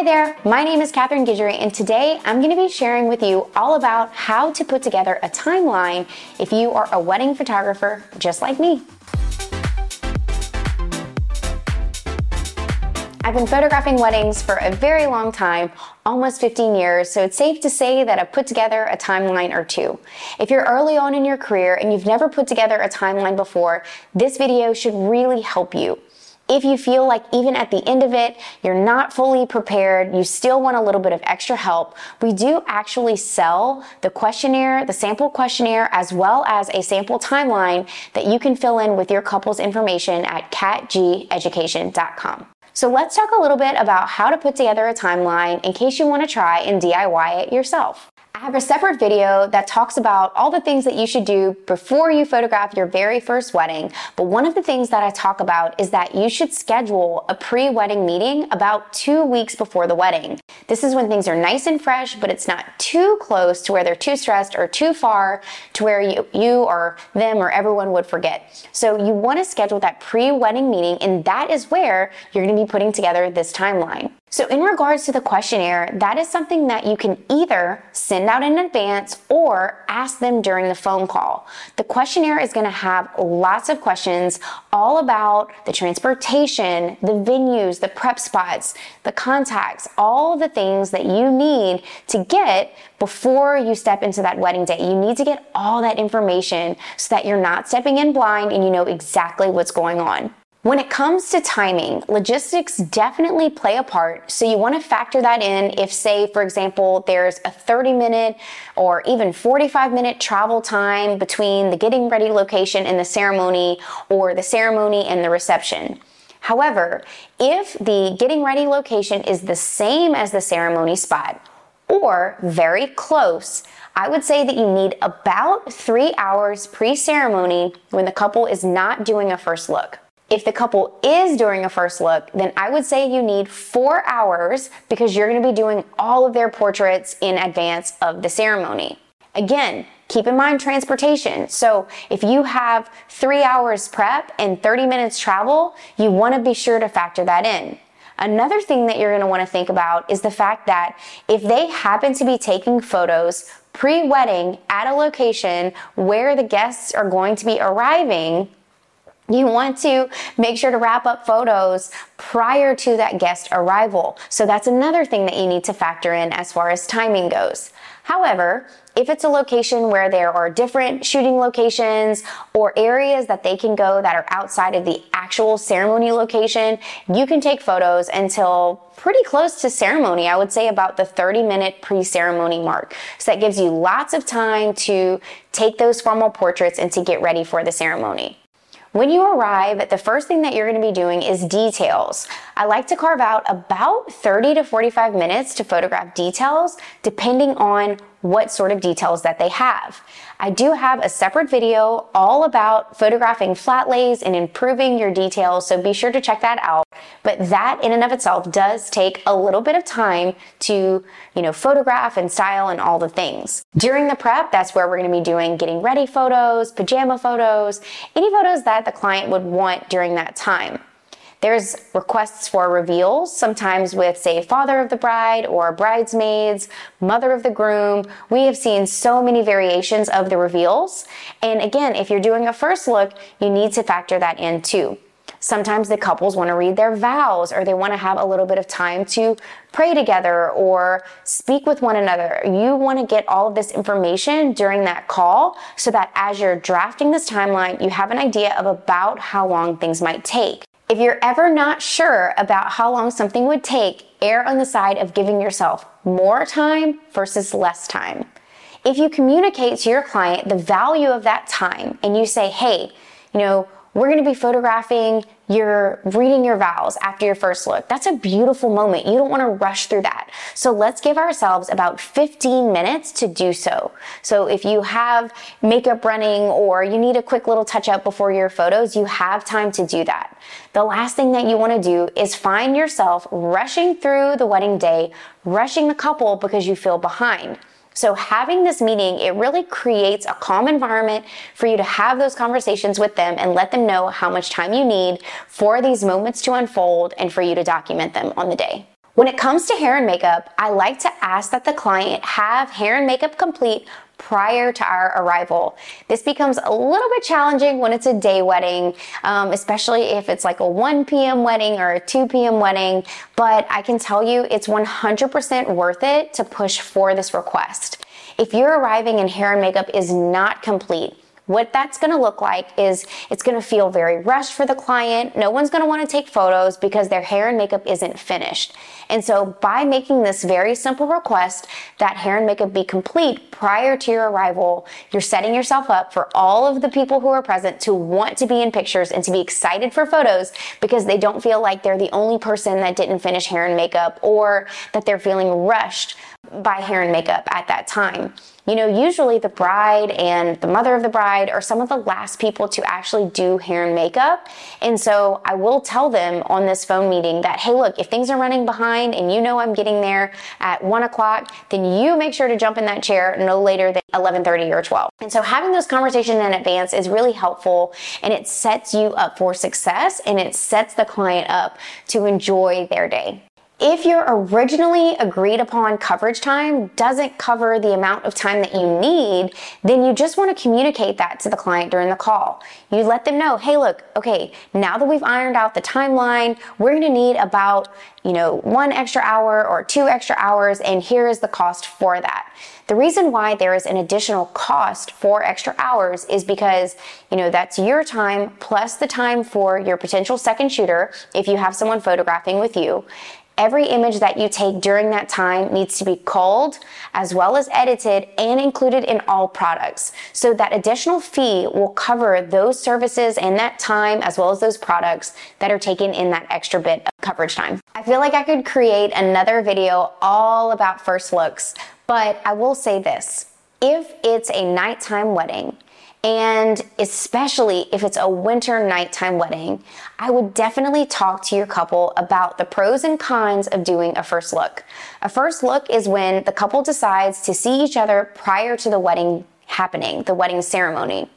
Hi there, my name is Catherine Guidry, and today I'm going to be sharing with you all about how to put together a timeline if you are a wedding photographer just like me. I've been photographing weddings for a very long time, almost 15 years, so it's safe to say that I've put together a timeline or two. If you're early on in your career and you've never put together a timeline before, this video should really help you. If you feel like even at the end of it, you're not fully prepared, you still want a little bit of extra help, we do actually sell the questionnaire, the sample questionnaire, as well as a sample timeline that you can fill in with your couple's information at catgeducation.com. So let's talk a little bit about how to put together a timeline in case you want to try and DIY it yourself. I have a separate video that talks about all the things that you should do before you photograph your very first wedding. But one of the things that I talk about is that you should schedule a pre-wedding meeting about two weeks before the wedding. This is when things are nice and fresh, but it's not too close to where they're too stressed or too far to where you, you or them or everyone would forget. So you want to schedule that pre-wedding meeting and that is where you're going to be putting together this timeline. So, in regards to the questionnaire, that is something that you can either send out in advance or ask them during the phone call. The questionnaire is going to have lots of questions all about the transportation, the venues, the prep spots, the contacts, all the things that you need to get before you step into that wedding day. You need to get all that information so that you're not stepping in blind and you know exactly what's going on. When it comes to timing, logistics definitely play a part. So you want to factor that in if, say, for example, there's a 30 minute or even 45 minute travel time between the getting ready location and the ceremony or the ceremony and the reception. However, if the getting ready location is the same as the ceremony spot or very close, I would say that you need about three hours pre ceremony when the couple is not doing a first look. If the couple is doing a first look, then I would say you need four hours because you're to be doing all of their portraits in advance of the ceremony. Again, keep in mind transportation. So if you have three hours prep and 30 minutes travel, you want to be sure to factor that in. Another thing that you're want to think about is the fact that if they happen to be taking photos pre wedding at a location where the guests are going to be arriving, you want to make sure to wrap up photos prior to that guest arrival. So that's another thing that you need to factor in as far as timing goes. However, if it's a location where there are different shooting locations or areas that they can go that are outside of the actual ceremony location, you can take photos until pretty close to ceremony. I would say about the 30 minute pre ceremony mark. So that gives you lots of time to take those formal portraits and to get ready for the ceremony. When you arrive, the first thing that you're going to be doing is details. I like to carve out about 30 to 45 minutes to photograph details depending on what sort of details that they have. I do have a separate video all about photographing flat lays and improving your details, so be sure to check that out. But that in and of itself does take a little bit of time to, you know, photograph and style and all the things. During the prep, that's where we're going to be doing getting ready photos, pajama photos, any photos that the client would want during that time. There's requests for reveals, sometimes with, say, father of the bride or bridesmaids, mother of the groom. We have seen so many variations of the reveals. And again, if you're doing a first look, you need to factor that in too. Sometimes the couples want to read their vows or they want to have a little bit of time to pray together or speak with one another. You want to get all of this information during that call so that as you're drafting this timeline, you have an idea of about how long things might take. If you're ever not sure about how long something would take, err on the side of giving yourself more time versus less time. If you communicate to your client the value of that time and you say, hey, you know, we're going to be photographing your reading your vows after your first look. That's a beautiful moment. You don't want to rush through that. So let's give ourselves about 15 minutes to do so. So if you have makeup running or you need a quick little touch up before your photos, you have time to do that. The last thing that you want to do is find yourself rushing through the wedding day, rushing the couple because you feel behind. So having this meeting, it really creates a calm environment for you to have those conversations with them and let them know how much time you need for these moments to unfold and for you to document them on the day. When it comes to hair and makeup, I like to ask that the client have hair and makeup complete prior to our arrival. This becomes a little bit challenging when it's a day wedding, um, especially if it's like a 1 p.m. wedding or a 2 p.m. wedding. But I can tell you it's 100% worth it to push for this request. If you're arriving and hair and makeup is not complete, what that's going to look like is it's going to feel very rushed for the client. No one's going to want to take photos because their hair and makeup isn't finished. And so by making this very simple request that hair and makeup be complete prior to your arrival, you're setting yourself up for all of the people who are present to want to be in pictures and to be excited for photos because they don't feel like they're the only person that didn't finish hair and makeup or that they're feeling rushed by hair and makeup at that time. You know, usually the bride and the mother of the bride are some of the last people to actually do hair and makeup. And so I will tell them on this phone meeting that, hey, look, if things are running behind and you know I'm getting there at one o'clock, then you make sure to jump in that chair no later than 11:30 or 12. And so having those conversations in advance is really helpful and it sets you up for success and it sets the client up to enjoy their day. If your originally agreed upon coverage time doesn't cover the amount of time that you need, then you just want to communicate that to the client during the call. You let them know, hey, look, okay, now that we've ironed out the timeline, we're going to need about, you know, one extra hour or two extra hours, and here is the cost for that. The reason why there is an additional cost for extra hours is because, you know, that's your time plus the time for your potential second shooter if you have someone photographing with you. Every image that you take during that time needs to be culled as well as edited and included in all products. So that additional fee will cover those services and that time as well as those products that are taken in that extra bit of coverage time. I feel like I could create another video all about first looks, but I will say this. If it's a nighttime wedding, and especially if it's a winter nighttime wedding, I would definitely talk to your couple about the pros and cons of doing a first look. A first look is when the couple decides to see each other prior to the wedding happening, the wedding ceremony.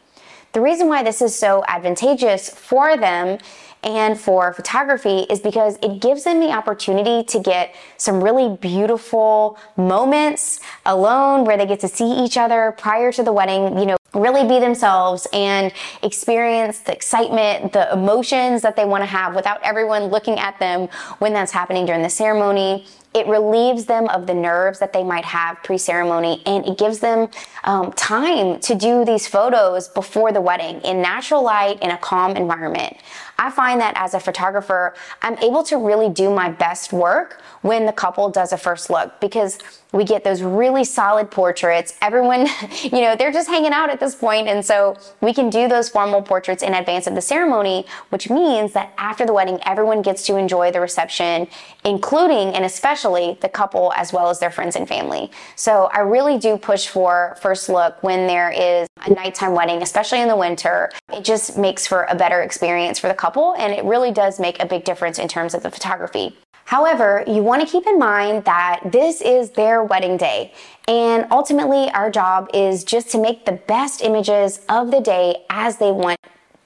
The reason why this is so advantageous for them and for photography is because it gives them the opportunity to get some really beautiful moments alone where they get to see each other prior to the wedding, you know, really be themselves and experience the excitement, the emotions that they want to have without everyone looking at them when that's happening during the ceremony. It relieves them of the nerves that they might have pre ceremony and it gives them um, time to do these photos before the wedding in natural light in a calm environment. I find that as a photographer, I'm able to really do my best work when the couple does a first look because we get those really solid portraits. Everyone, you know, they're just hanging out at this point, and so we can do those formal portraits in advance of the ceremony, which means that after the wedding, everyone gets to enjoy the reception, including and especially the couple as well as their friends and family. So I really do push for first look when there is a nighttime wedding, especially in the winter. It just makes for a better experience for the couple, and it really does make a big difference in terms of the photography. However, you want to keep in mind that this is their wedding day. And ultimately, our job is just to make the best images of the day as they want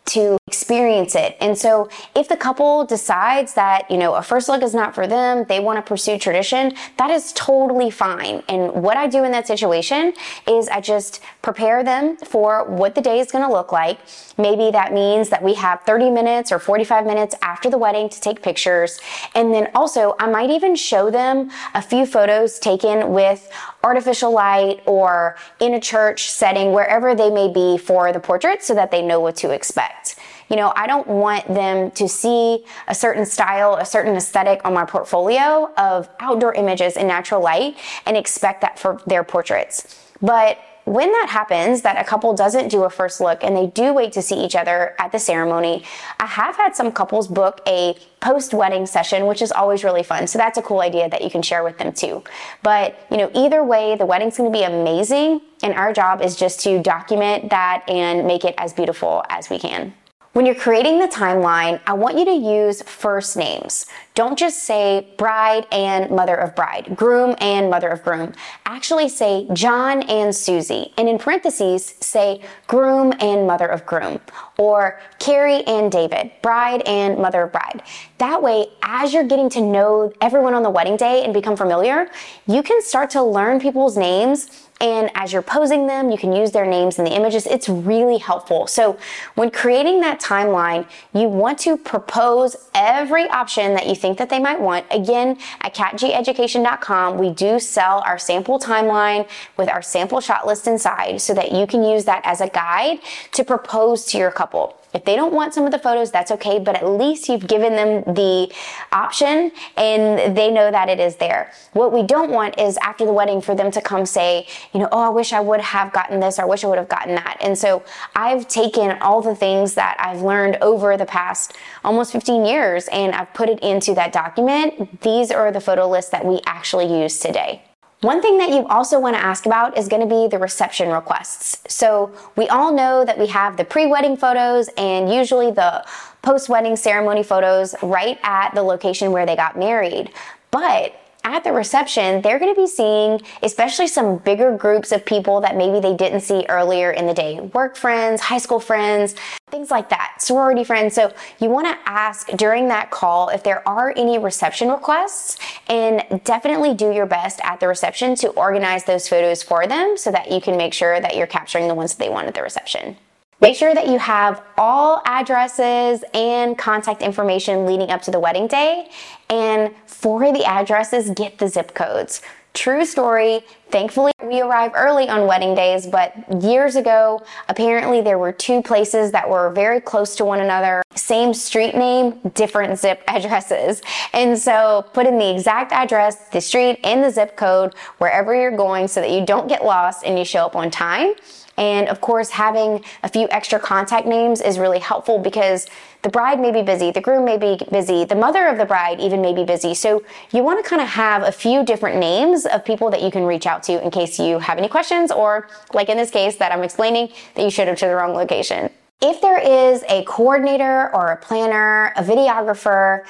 to experience it. And so if the couple decides that, you know, a first look is not for them, they want to pursue tradition, that is totally fine. And what I do in that situation is I just prepare them for what the day is going to look like. Maybe that means that we have 30 minutes or 45 minutes after the wedding to take pictures. And then also I might even show them a few photos taken with artificial light or in a church setting, wherever they may be for the portrait so that they know what to expect. You know, I don't want them to see a certain style, a certain aesthetic on my portfolio of outdoor images in natural light and expect that for their portraits. But when that happens, that a couple doesn't do a first look and they do wait to see each other at the ceremony, I have had some couples book a post wedding session, which is always really fun. So that's a cool idea that you can share with them too. But, you know, either way, the wedding's to be amazing. And our job is just to document that and make it as beautiful as we can. When you're creating the timeline, I want you to use first names. Don't just say bride and mother of bride, groom and mother of groom. Actually say John and Susie, and in parentheses, say groom and mother of groom. Or Carrie and David, bride and mother of bride. That way, as you're getting to know everyone on the wedding day and become familiar, you can start to learn people's names and as you're posing them, you can use their names in the images. It's really helpful. So when creating that timeline, you want to propose every option that you think that they might want. Again, at catgeducation.com, we do sell our sample timeline with our sample shot list inside so that you can use that as a guide to propose to your couple. If they don't want some of the photos, that's okay, but at least you've given them the option and they know that it is there. What we don't want is after the wedding for them to come say, you know, oh, I wish I would have gotten this or I wish I would have gotten that. And so I've taken all the things that I've learned over the past almost 15 years and I've put it into that document. These are the photo lists that we actually use today. One thing that you also want to ask about is going to be the reception requests. So we all know that we have the pre-wedding photos and usually the post-wedding ceremony photos right at the location where they got married. But at the reception, they're going to be seeing especially some bigger groups of people that maybe they didn't see earlier in the day work friends, high school friends, things like that, sorority friends. So you want to ask during that call if there are any reception requests and definitely do your best at the reception to organize those photos for them so that you can make sure that you're capturing the ones that they want at the reception. Make sure that you have all addresses and contact information leading up to the wedding day. And for the addresses, get the zip codes. True story. Thankfully, we arrive early on wedding days, but years ago, apparently there were two places that were very close to one another. Same street name, different zip addresses. And so put in the exact address, the street, and the zip code wherever you're going so that you don't get lost and you show up on time. And of course, having a few extra contact names is really helpful because the bride may be busy, the groom may be busy, the mother of the bride even may be busy. So you want to kind of have a few different names of people that you can reach out to in case you have any questions or, like in this case that I'm explaining, that you showed up to the wrong location. If there is a coordinator or a planner, a videographer,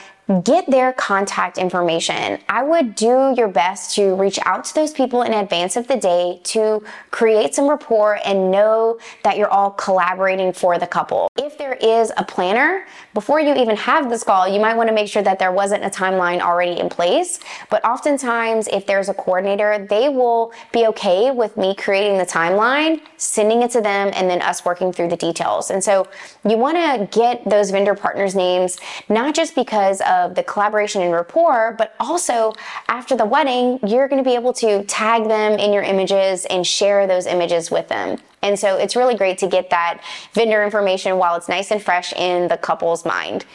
get their contact information. I would do your best to reach out to those people in advance of the day to create some rapport and know that you're all collaborating for the couple. If there is a planner, before you even have this call, you might want to make sure that there wasn't a timeline already in place. But oftentimes, if there's a coordinator, they will be okay with me creating the timeline, sending it to them, and then us working through the details. And so you want to get those vendor partners' names, not just because of of the collaboration and rapport, but also after the wedding, you're going to be able to tag them in your images and share those images with them. And so it's really great to get that vendor information while it's nice and fresh in the couple's mind.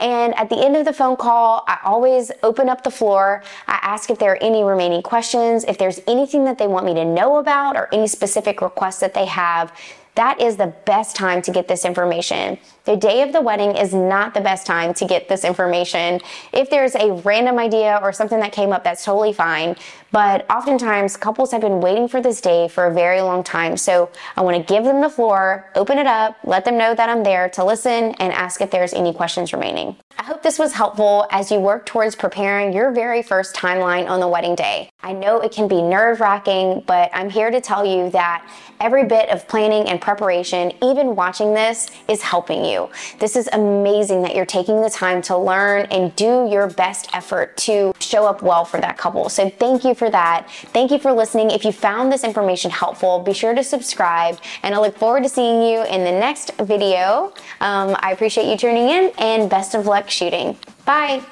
And at the end of the phone call, I always open up the floor. I ask if there are any remaining questions, if there's anything that they want me to know about, or any specific requests that they have. That is the best time to get this information. The day of the wedding is not the best time to get this information. If there's a random idea or something that came up, that's totally fine. But oftentimes, couples have been waiting for this day for a very long time. So I want to give them the floor, open it up, let them know that I'm there to listen, and ask if there's any questions remaining. I hope this was helpful as you work towards preparing your very first timeline on the wedding day. I know it can be nerve wracking, but I'm here to tell you that every bit of planning and preparation, even watching this, is helping you you. This is amazing that you're taking the time to learn and do your best effort to show up well for that couple. So thank you for that. Thank you for listening. If you found this information helpful, be sure to subscribe and I look forward to seeing you in the next video. Um, I appreciate you tuning in and best of luck shooting. Bye.